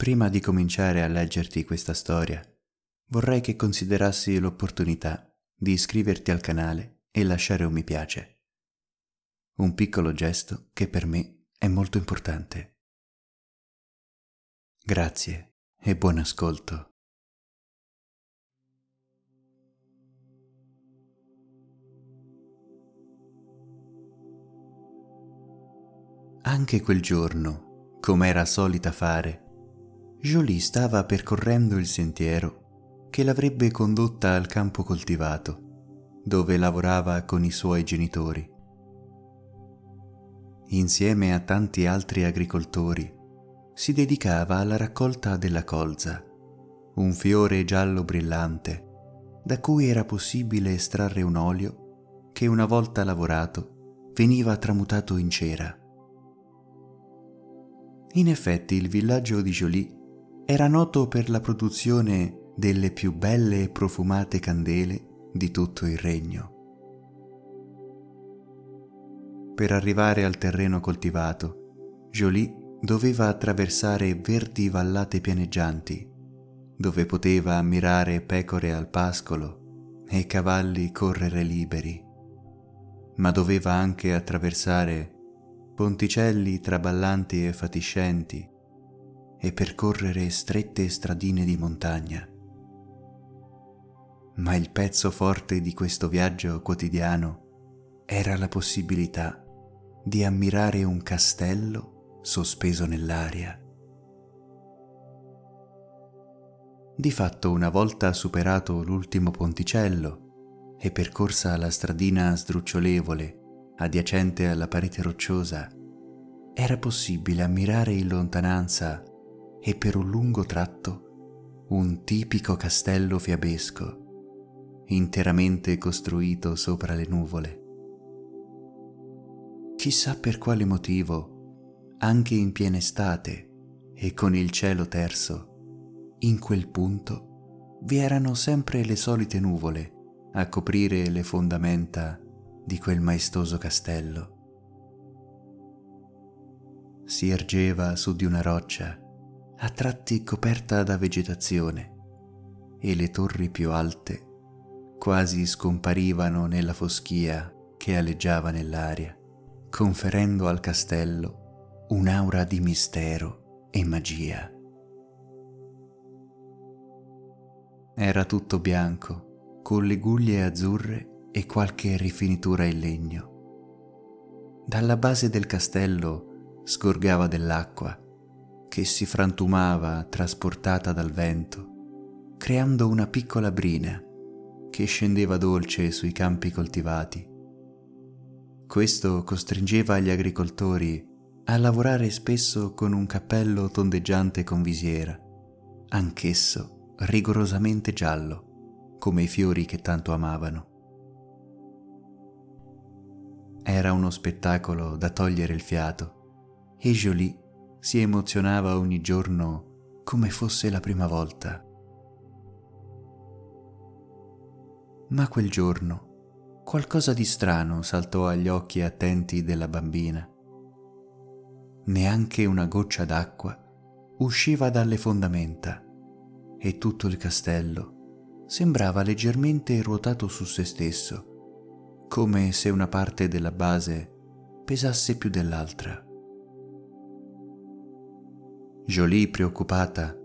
Prima di cominciare a leggerti questa storia, vorrei che considerassi l'opportunità di iscriverti al canale e lasciare un mi piace. Un piccolo gesto che per me è molto importante. Grazie e buon ascolto. Anche quel giorno, come era solita fare, Jolie stava percorrendo il sentiero che l'avrebbe condotta al campo coltivato, dove lavorava con i suoi genitori. Insieme a tanti altri agricoltori, si dedicava alla raccolta della colza, un fiore giallo brillante, da cui era possibile estrarre un olio che una volta lavorato veniva tramutato in cera. In effetti il villaggio di Jolie era noto per la produzione delle più belle e profumate candele di tutto il regno. Per arrivare al terreno coltivato, Jolie doveva attraversare verdi vallate pianeggianti, dove poteva ammirare pecore al pascolo e cavalli correre liberi, ma doveva anche attraversare ponticelli traballanti e fatiscenti e percorrere strette stradine di montagna. Ma il pezzo forte di questo viaggio quotidiano era la possibilità di ammirare un castello sospeso nell'aria. Di fatto, una volta superato l'ultimo ponticello e percorsa la stradina sdrucciolevole adiacente alla parete rocciosa, era possibile ammirare in lontananza e per un lungo tratto un tipico castello fiabesco, interamente costruito sopra le nuvole. Chissà per quale motivo, anche in piena estate e con il cielo terso, in quel punto vi erano sempre le solite nuvole a coprire le fondamenta di quel maestoso castello. Si ergeva su di una roccia a tratti coperta da vegetazione e le torri più alte quasi scomparivano nella foschia che aleggiava nell'aria, conferendo al castello un'aura di mistero e magia. Era tutto bianco, con le guglie azzurre e qualche rifinitura in legno. Dalla base del castello sgorgava dell'acqua che si frantumava trasportata dal vento, creando una piccola brina che scendeva dolce sui campi coltivati. Questo costringeva gli agricoltori a lavorare spesso con un cappello tondeggiante con visiera, anch'esso rigorosamente giallo, come i fiori che tanto amavano. Era uno spettacolo da togliere il fiato e Jolie si emozionava ogni giorno come fosse la prima volta. Ma quel giorno qualcosa di strano saltò agli occhi attenti della bambina. Neanche una goccia d'acqua usciva dalle fondamenta e tutto il castello sembrava leggermente ruotato su se stesso, come se una parte della base pesasse più dell'altra. Jolie, preoccupata,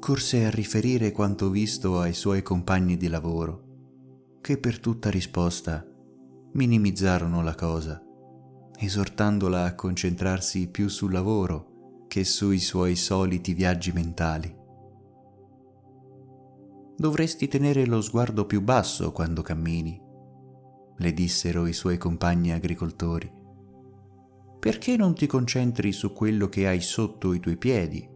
corse a riferire quanto visto ai suoi compagni di lavoro, che per tutta risposta minimizzarono la cosa, esortandola a concentrarsi più sul lavoro che sui suoi soliti viaggi mentali. Dovresti tenere lo sguardo più basso quando cammini, le dissero i suoi compagni agricoltori. Perché non ti concentri su quello che hai sotto i tuoi piedi,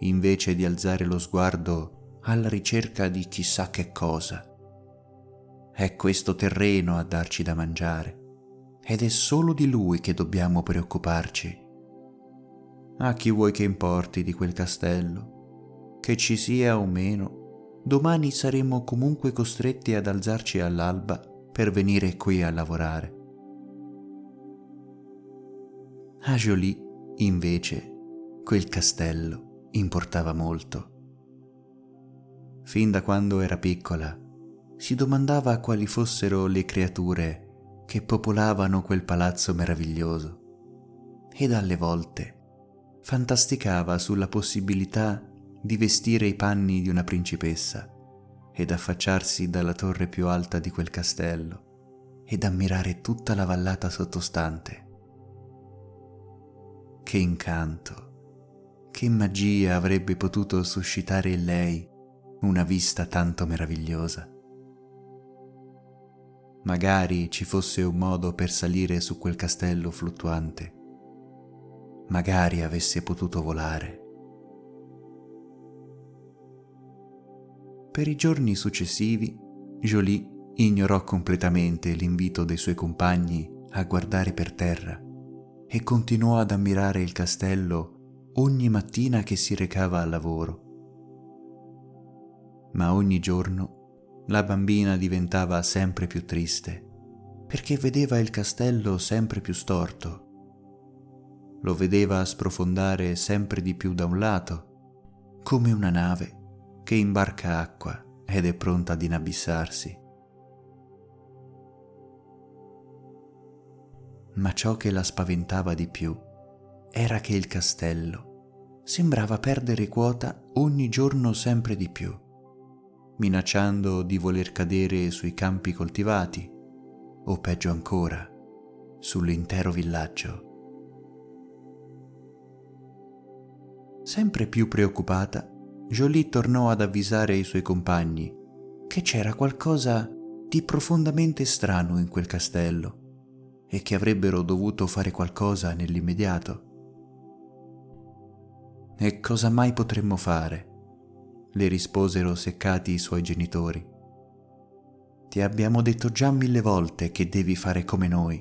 invece di alzare lo sguardo alla ricerca di chissà che cosa? È questo terreno a darci da mangiare ed è solo di lui che dobbiamo preoccuparci. A chi vuoi che importi di quel castello? Che ci sia o meno, domani saremo comunque costretti ad alzarci all'alba per venire qui a lavorare. A Jolie, invece, quel castello importava molto. Fin da quando era piccola, si domandava quali fossero le creature che popolavano quel palazzo meraviglioso e alle volte fantasticava sulla possibilità di vestire i panni di una principessa ed affacciarsi dalla torre più alta di quel castello ed ammirare tutta la vallata sottostante. Che incanto, che magia avrebbe potuto suscitare in lei una vista tanto meravigliosa. Magari ci fosse un modo per salire su quel castello fluttuante. Magari avesse potuto volare. Per i giorni successivi, Jolie ignorò completamente l'invito dei suoi compagni a guardare per terra e continuò ad ammirare il castello ogni mattina che si recava al lavoro. Ma ogni giorno la bambina diventava sempre più triste perché vedeva il castello sempre più storto. Lo vedeva sprofondare sempre di più da un lato, come una nave che imbarca acqua ed è pronta ad inabissarsi. Ma ciò che la spaventava di più era che il castello sembrava perdere quota ogni giorno sempre di più, minacciando di voler cadere sui campi coltivati o peggio ancora sull'intero villaggio. Sempre più preoccupata, Jolie tornò ad avvisare i suoi compagni che c'era qualcosa di profondamente strano in quel castello e che avrebbero dovuto fare qualcosa nell'immediato. E cosa mai potremmo fare? le risposero seccati i suoi genitori. Ti abbiamo detto già mille volte che devi fare come noi.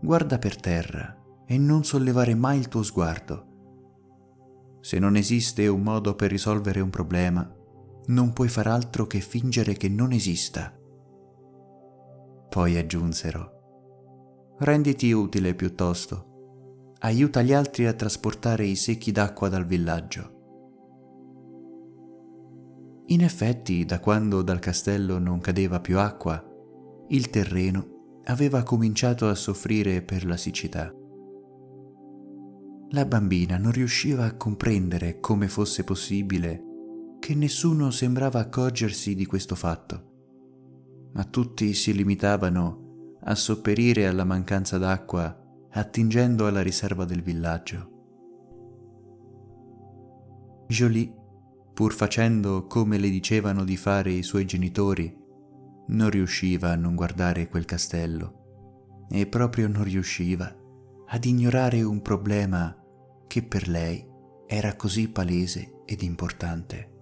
Guarda per terra e non sollevare mai il tuo sguardo se non esiste un modo per risolvere un problema, non puoi far altro che fingere che non esista. Poi aggiunsero, renditi utile piuttosto, aiuta gli altri a trasportare i secchi d'acqua dal villaggio. In effetti, da quando dal castello non cadeva più acqua, il terreno aveva cominciato a soffrire per la siccità. La bambina non riusciva a comprendere come fosse possibile che nessuno sembrava accorgersi di questo fatto, ma tutti si limitavano a sopperire alla mancanza d'acqua attingendo alla riserva del villaggio. Jolie, pur facendo come le dicevano di fare i suoi genitori, non riusciva a non guardare quel castello e proprio non riusciva ad ignorare un problema che per lei era così palese ed importante.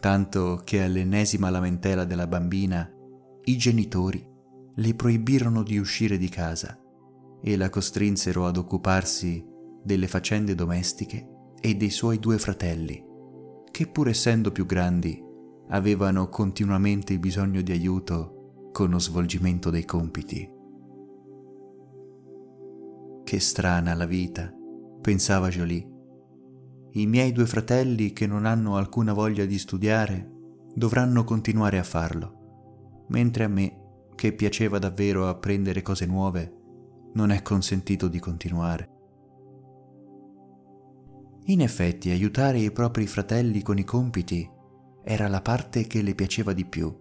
Tanto che all'ennesima lamentela della bambina i genitori le proibirono di uscire di casa e la costrinsero ad occuparsi delle faccende domestiche e dei suoi due fratelli, che pur essendo più grandi avevano continuamente bisogno di aiuto con lo svolgimento dei compiti. Che strana la vita, pensava Jolie. I miei due fratelli che non hanno alcuna voglia di studiare dovranno continuare a farlo, mentre a me che piaceva davvero apprendere cose nuove, non è consentito di continuare. In effetti, aiutare i propri fratelli con i compiti era la parte che le piaceva di più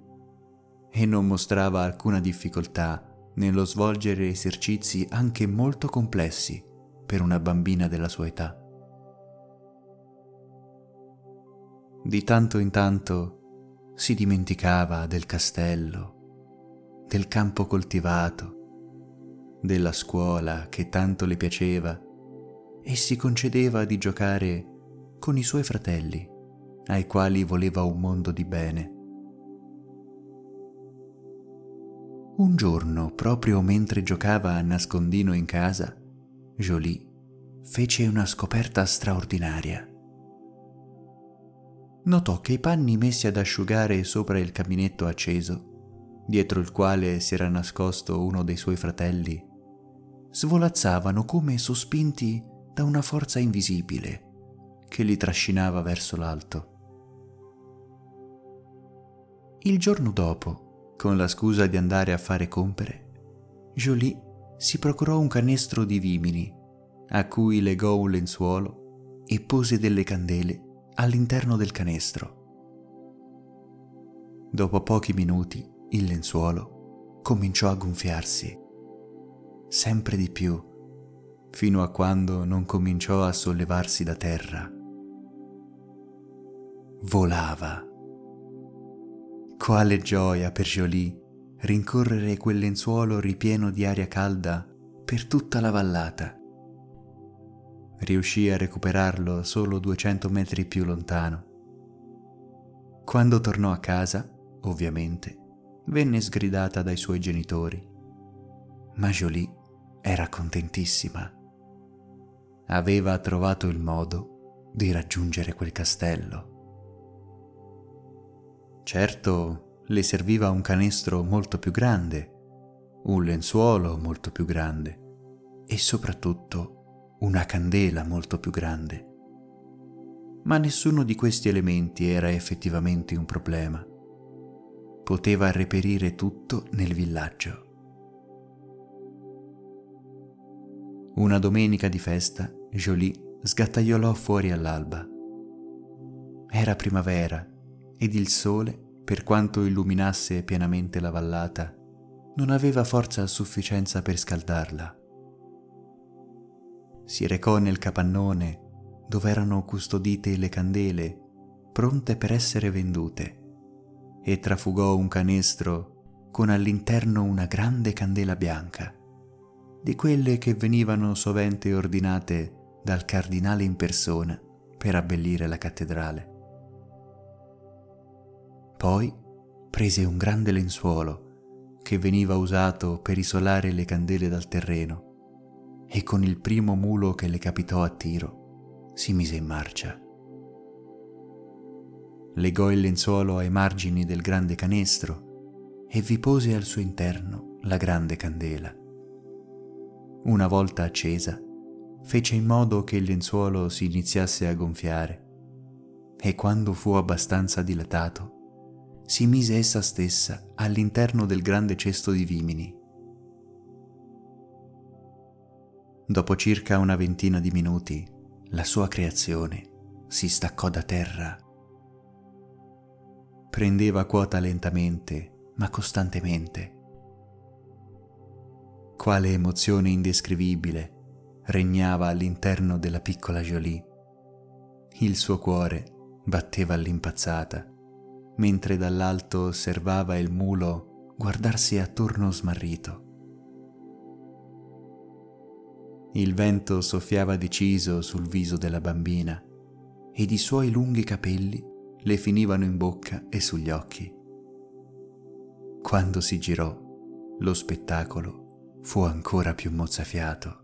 e non mostrava alcuna difficoltà nello svolgere esercizi anche molto complessi per una bambina della sua età. Di tanto in tanto si dimenticava del castello, del campo coltivato, della scuola che tanto le piaceva e si concedeva di giocare con i suoi fratelli, ai quali voleva un mondo di bene. Un giorno, proprio mentre giocava a nascondino in casa, Jolie fece una scoperta straordinaria. Notò che i panni messi ad asciugare sopra il caminetto acceso, dietro il quale si era nascosto uno dei suoi fratelli, svolazzavano come sospinti da una forza invisibile che li trascinava verso l'alto. Il giorno dopo, con la scusa di andare a fare compere, Jolie si procurò un canestro di vimini, a cui legò un lenzuolo e pose delle candele all'interno del canestro. Dopo pochi minuti il lenzuolo cominciò a gonfiarsi, sempre di più, fino a quando non cominciò a sollevarsi da terra. Volava quale gioia per Jolie rincorrere quel lenzuolo ripieno di aria calda per tutta la vallata. Riuscì a recuperarlo solo 200 metri più lontano. Quando tornò a casa, ovviamente, venne sgridata dai suoi genitori. Ma Jolie era contentissima. Aveva trovato il modo di raggiungere quel castello. Certo, le serviva un canestro molto più grande, un lenzuolo molto più grande e soprattutto una candela molto più grande. Ma nessuno di questi elementi era effettivamente un problema. Poteva reperire tutto nel villaggio. Una domenica di festa, Jolie sgattaiolò fuori all'alba. Era primavera ed il sole, per quanto illuminasse pienamente la vallata, non aveva forza a sufficienza per scaldarla. Si recò nel capannone dove erano custodite le candele pronte per essere vendute e trafugò un canestro con all'interno una grande candela bianca, di quelle che venivano sovente ordinate dal cardinale in persona per abbellire la cattedrale. Poi prese un grande lenzuolo che veniva usato per isolare le candele dal terreno e con il primo mulo che le capitò a tiro si mise in marcia. Legò il lenzuolo ai margini del grande canestro e vi pose al suo interno la grande candela. Una volta accesa, fece in modo che il lenzuolo si iniziasse a gonfiare e quando fu abbastanza dilatato, si mise essa stessa all'interno del grande cesto di vimini. Dopo circa una ventina di minuti, la sua creazione si staccò da terra. Prendeva quota lentamente, ma costantemente. Quale emozione indescrivibile regnava all'interno della piccola Jolie. Il suo cuore batteva all'impazzata mentre dall'alto osservava il mulo guardarsi attorno smarrito. Il vento soffiava deciso sul viso della bambina ed i suoi lunghi capelli le finivano in bocca e sugli occhi. Quando si girò, lo spettacolo fu ancora più mozzafiato.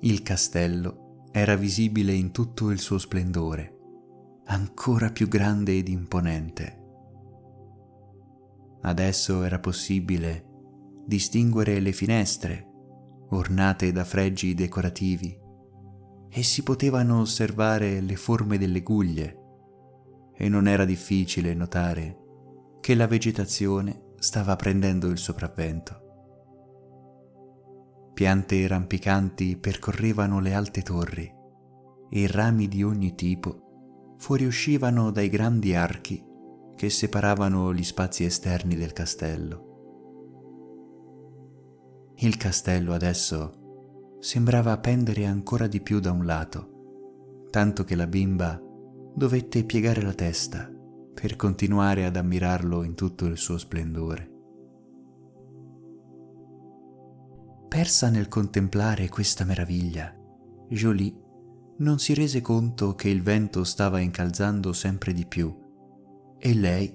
Il castello era visibile in tutto il suo splendore ancora più grande ed imponente. Adesso era possibile distinguere le finestre ornate da fregi decorativi e si potevano osservare le forme delle guglie e non era difficile notare che la vegetazione stava prendendo il sopravvento. Piante rampicanti percorrevano le alte torri e rami di ogni tipo fuoriuscivano dai grandi archi che separavano gli spazi esterni del castello. Il castello adesso sembrava pendere ancora di più da un lato, tanto che la bimba dovette piegare la testa per continuare ad ammirarlo in tutto il suo splendore. Persa nel contemplare questa meraviglia, Jolie non si rese conto che il vento stava incalzando sempre di più e lei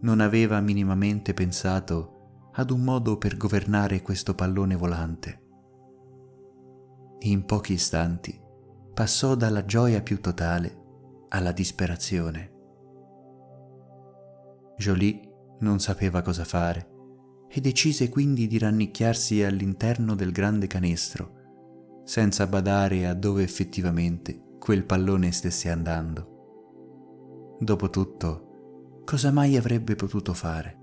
non aveva minimamente pensato ad un modo per governare questo pallone volante. In pochi istanti passò dalla gioia più totale alla disperazione. Jolie non sapeva cosa fare e decise quindi di rannicchiarsi all'interno del grande canestro, senza badare a dove effettivamente quel pallone stesse andando. Dopotutto, cosa mai avrebbe potuto fare?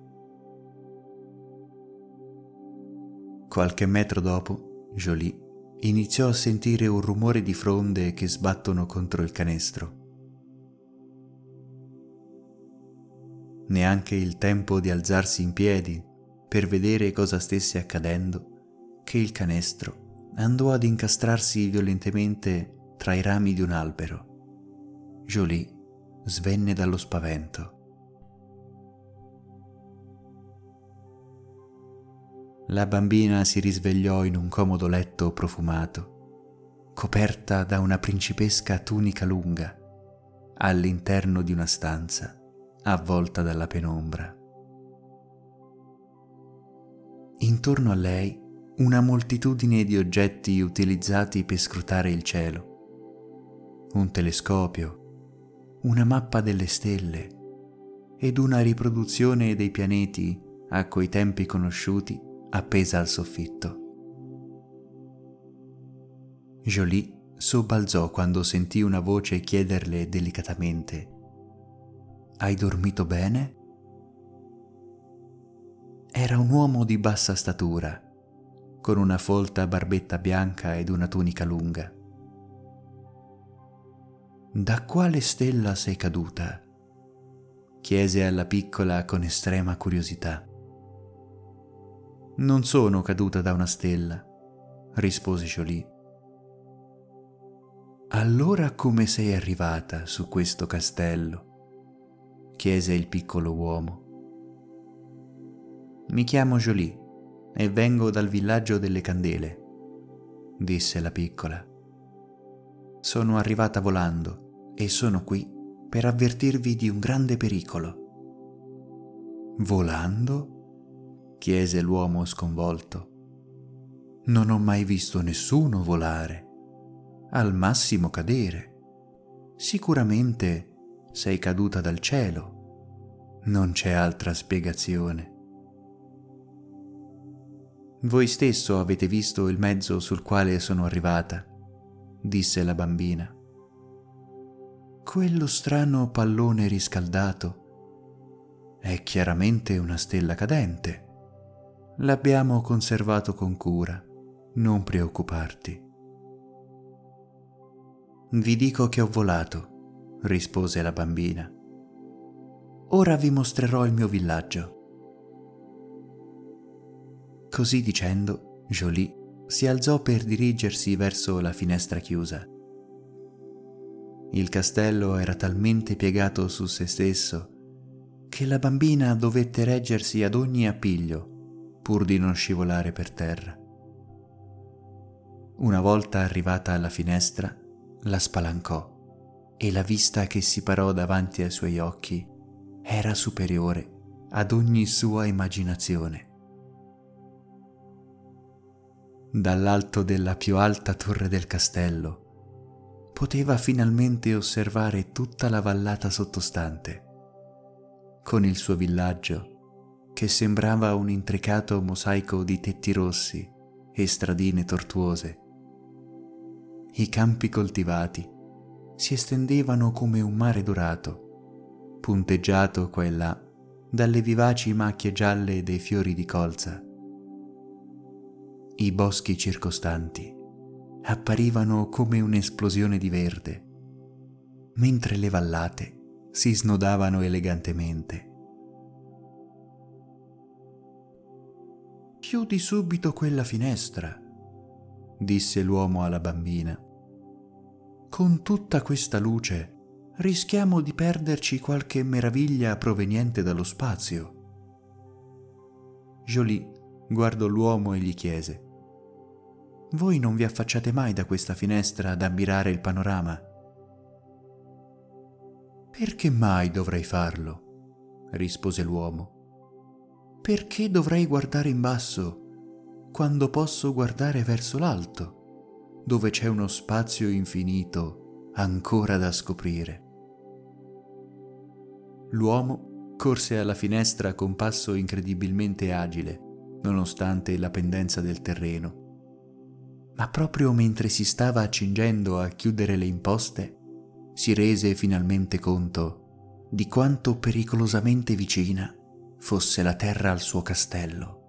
Qualche metro dopo, Jolie iniziò a sentire un rumore di fronde che sbattono contro il canestro. neanche il tempo di alzarsi in piedi per vedere cosa stesse accadendo, che il canestro andò ad incastrarsi violentemente tra i rami di un albero. Jolie svenne dallo spavento. La bambina si risvegliò in un comodo letto profumato, coperta da una principesca tunica lunga, all'interno di una stanza avvolta dalla penombra. Intorno a lei una moltitudine di oggetti utilizzati per scrutare il cielo, un telescopio, una mappa delle stelle ed una riproduzione dei pianeti a quei tempi conosciuti appesa al soffitto. Jolie sobbalzò quando sentì una voce chiederle delicatamente hai dormito bene? Era un uomo di bassa statura, con una folta barbetta bianca ed una tunica lunga. Da quale stella sei caduta? chiese alla piccola con estrema curiosità. Non sono caduta da una stella, rispose Jolie. Allora come sei arrivata su questo castello? chiese il piccolo uomo. Mi chiamo Jolie e vengo dal villaggio delle candele, disse la piccola. Sono arrivata volando e sono qui per avvertirvi di un grande pericolo. Volando? Chiese l'uomo sconvolto. Non ho mai visto nessuno volare, al massimo cadere. Sicuramente sei caduta dal cielo. Non c'è altra spiegazione. Voi stesso avete visto il mezzo sul quale sono arrivata, disse la bambina. Quello strano pallone riscaldato è chiaramente una stella cadente. L'abbiamo conservato con cura, non preoccuparti. Vi dico che ho volato rispose la bambina. Ora vi mostrerò il mio villaggio. Così dicendo, Jolie si alzò per dirigersi verso la finestra chiusa. Il castello era talmente piegato su se stesso che la bambina dovette reggersi ad ogni appiglio pur di non scivolare per terra. Una volta arrivata alla finestra, la spalancò e la vista che si parò davanti ai suoi occhi era superiore ad ogni sua immaginazione. Dall'alto della più alta torre del castello poteva finalmente osservare tutta la vallata sottostante, con il suo villaggio che sembrava un intricato mosaico di tetti rossi e stradine tortuose, i campi coltivati, si estendevano come un mare dorato, punteggiato qua e là dalle vivaci macchie gialle dei fiori di colza. I boschi circostanti apparivano come un'esplosione di verde, mentre le vallate si snodavano elegantemente. Chiudi subito quella finestra, disse l'uomo alla bambina. Con tutta questa luce rischiamo di perderci qualche meraviglia proveniente dallo spazio. Jolie guardò l'uomo e gli chiese, Voi non vi affacciate mai da questa finestra ad ammirare il panorama? Perché mai dovrei farlo? rispose l'uomo. Perché dovrei guardare in basso quando posso guardare verso l'alto, dove c'è uno spazio infinito ancora da scoprire? L'uomo corse alla finestra con passo incredibilmente agile, nonostante la pendenza del terreno. Ma proprio mentre si stava accingendo a chiudere le imposte, si rese finalmente conto di quanto pericolosamente vicina fosse la terra al suo castello.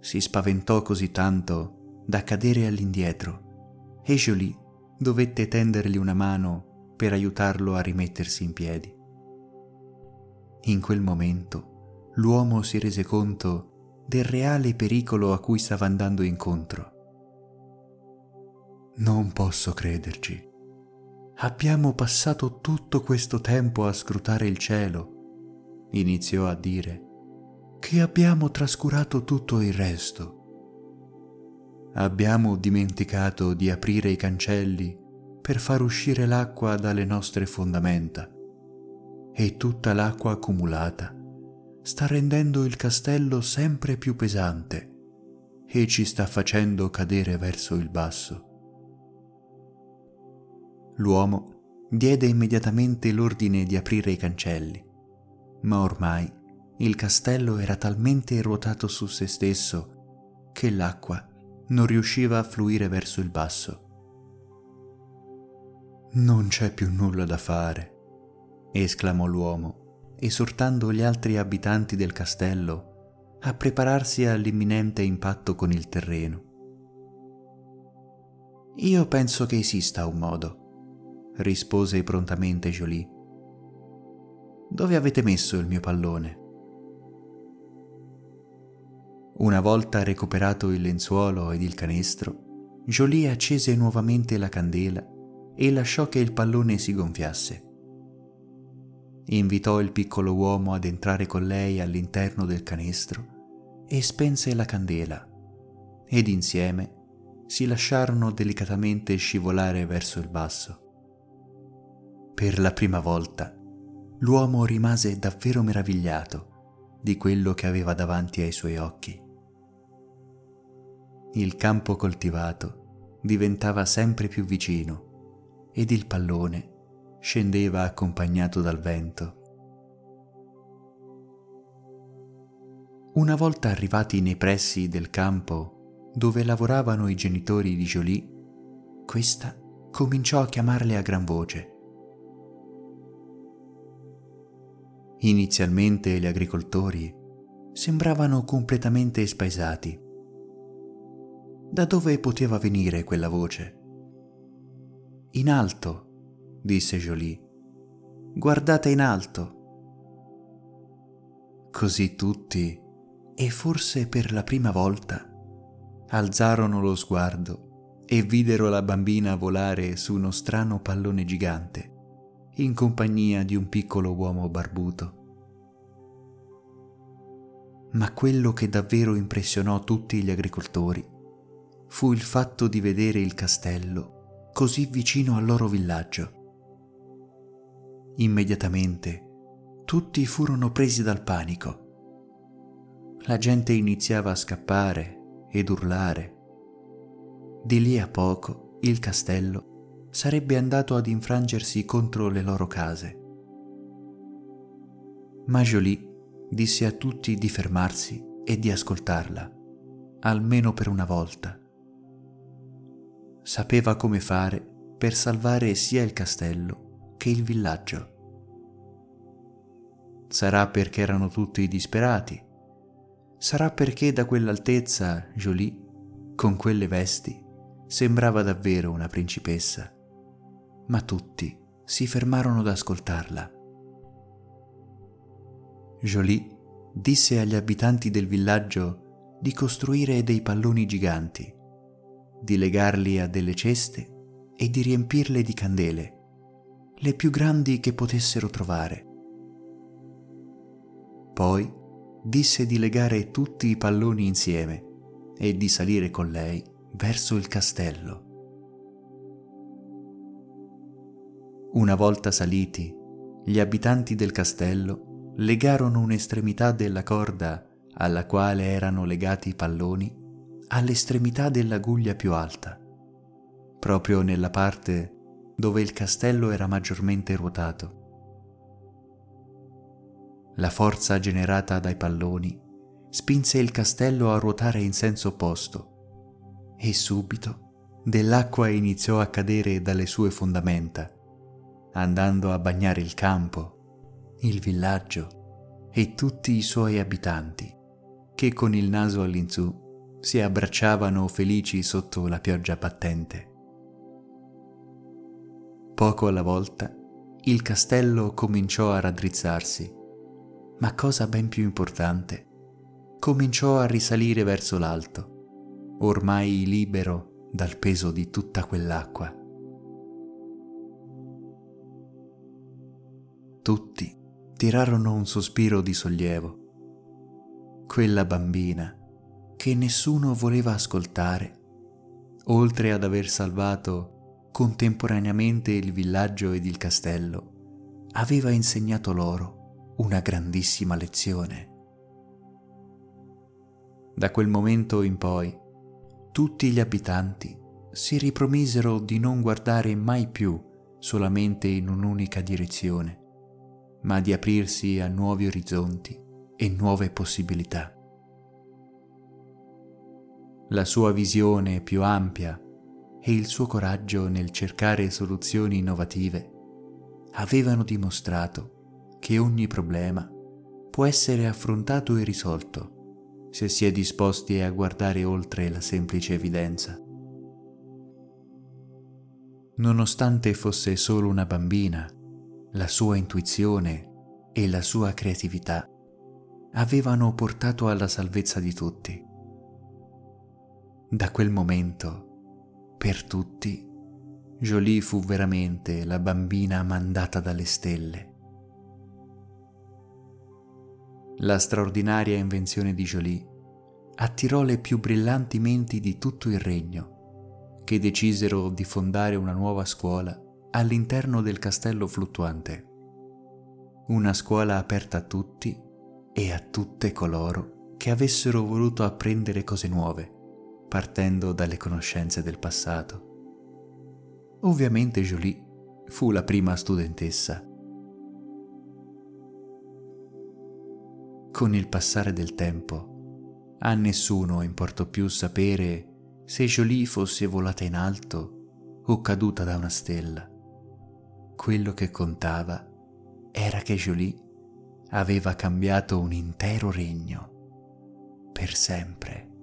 Si spaventò così tanto da cadere all'indietro e Jolie dovette tendergli una mano per aiutarlo a rimettersi in piedi. In quel momento l'uomo si rese conto del reale pericolo a cui stava andando incontro. Non posso crederci. Abbiamo passato tutto questo tempo a scrutare il cielo, iniziò a dire, che abbiamo trascurato tutto il resto. Abbiamo dimenticato di aprire i cancelli per far uscire l'acqua dalle nostre fondamenta e tutta l'acqua accumulata sta rendendo il castello sempre più pesante e ci sta facendo cadere verso il basso. L'uomo diede immediatamente l'ordine di aprire i cancelli, ma ormai il castello era talmente ruotato su se stesso che l'acqua non riusciva a fluire verso il basso. Non c'è più nulla da fare, esclamò l'uomo, esortando gli altri abitanti del castello a prepararsi all'imminente impatto con il terreno. Io penso che esista un modo, rispose prontamente Jolie. Dove avete messo il mio pallone? Una volta recuperato il lenzuolo ed il canestro, Jolie accese nuovamente la candela e lasciò che il pallone si gonfiasse invitò il piccolo uomo ad entrare con lei all'interno del canestro e spense la candela ed insieme si lasciarono delicatamente scivolare verso il basso. Per la prima volta l'uomo rimase davvero meravigliato di quello che aveva davanti ai suoi occhi. Il campo coltivato diventava sempre più vicino ed il pallone scendeva accompagnato dal vento. Una volta arrivati nei pressi del campo dove lavoravano i genitori di Jolie, questa cominciò a chiamarle a gran voce. Inizialmente gli agricoltori sembravano completamente spaesati. Da dove poteva venire quella voce? In alto, disse Jolie. Guardate in alto. Così tutti, e forse per la prima volta, alzarono lo sguardo e videro la bambina volare su uno strano pallone gigante, in compagnia di un piccolo uomo barbuto. Ma quello che davvero impressionò tutti gli agricoltori fu il fatto di vedere il castello così vicino al loro villaggio. Immediatamente tutti furono presi dal panico. La gente iniziava a scappare ed urlare. Di lì a poco il castello sarebbe andato ad infrangersi contro le loro case. Ma Jolie disse a tutti di fermarsi e di ascoltarla, almeno per una volta. Sapeva come fare per salvare sia il castello che il villaggio. Sarà perché erano tutti disperati. Sarà perché da quell'altezza Jolie, con quelle vesti, sembrava davvero una principessa. Ma tutti si fermarono ad ascoltarla. Jolie disse agli abitanti del villaggio di costruire dei palloni giganti, di legarli a delle ceste e di riempirle di candele, le più grandi che potessero trovare. Poi disse di legare tutti i palloni insieme e di salire con lei verso il castello. Una volta saliti, gli abitanti del castello legarono un'estremità della corda alla quale erano legati i palloni all'estremità della guglia più alta, proprio nella parte dove il castello era maggiormente ruotato. La forza generata dai palloni spinse il castello a ruotare in senso opposto e subito dell'acqua iniziò a cadere dalle sue fondamenta, andando a bagnare il campo, il villaggio e tutti i suoi abitanti, che con il naso all'insù si abbracciavano felici sotto la pioggia battente. Poco alla volta il castello cominciò a raddrizzarsi, ma cosa ben più importante, cominciò a risalire verso l'alto, ormai libero dal peso di tutta quell'acqua. Tutti tirarono un sospiro di sollievo. Quella bambina, che nessuno voleva ascoltare, oltre ad aver salvato contemporaneamente il villaggio ed il castello, aveva insegnato loro una grandissima lezione. Da quel momento in poi, tutti gli abitanti si ripromisero di non guardare mai più solamente in un'unica direzione, ma di aprirsi a nuovi orizzonti e nuove possibilità. La sua visione più ampia e il suo coraggio nel cercare soluzioni innovative avevano dimostrato che ogni problema può essere affrontato e risolto se si è disposti a guardare oltre la semplice evidenza. Nonostante fosse solo una bambina, la sua intuizione e la sua creatività avevano portato alla salvezza di tutti. Da quel momento per tutti, Jolie fu veramente la bambina mandata dalle stelle. La straordinaria invenzione di Jolie attirò le più brillanti menti di tutto il regno, che decisero di fondare una nuova scuola all'interno del castello fluttuante. Una scuola aperta a tutti e a tutte coloro che avessero voluto apprendere cose nuove partendo dalle conoscenze del passato. Ovviamente Jolie fu la prima studentessa. Con il passare del tempo, a nessuno importò più sapere se Jolie fosse volata in alto o caduta da una stella. Quello che contava era che Jolie aveva cambiato un intero regno per sempre.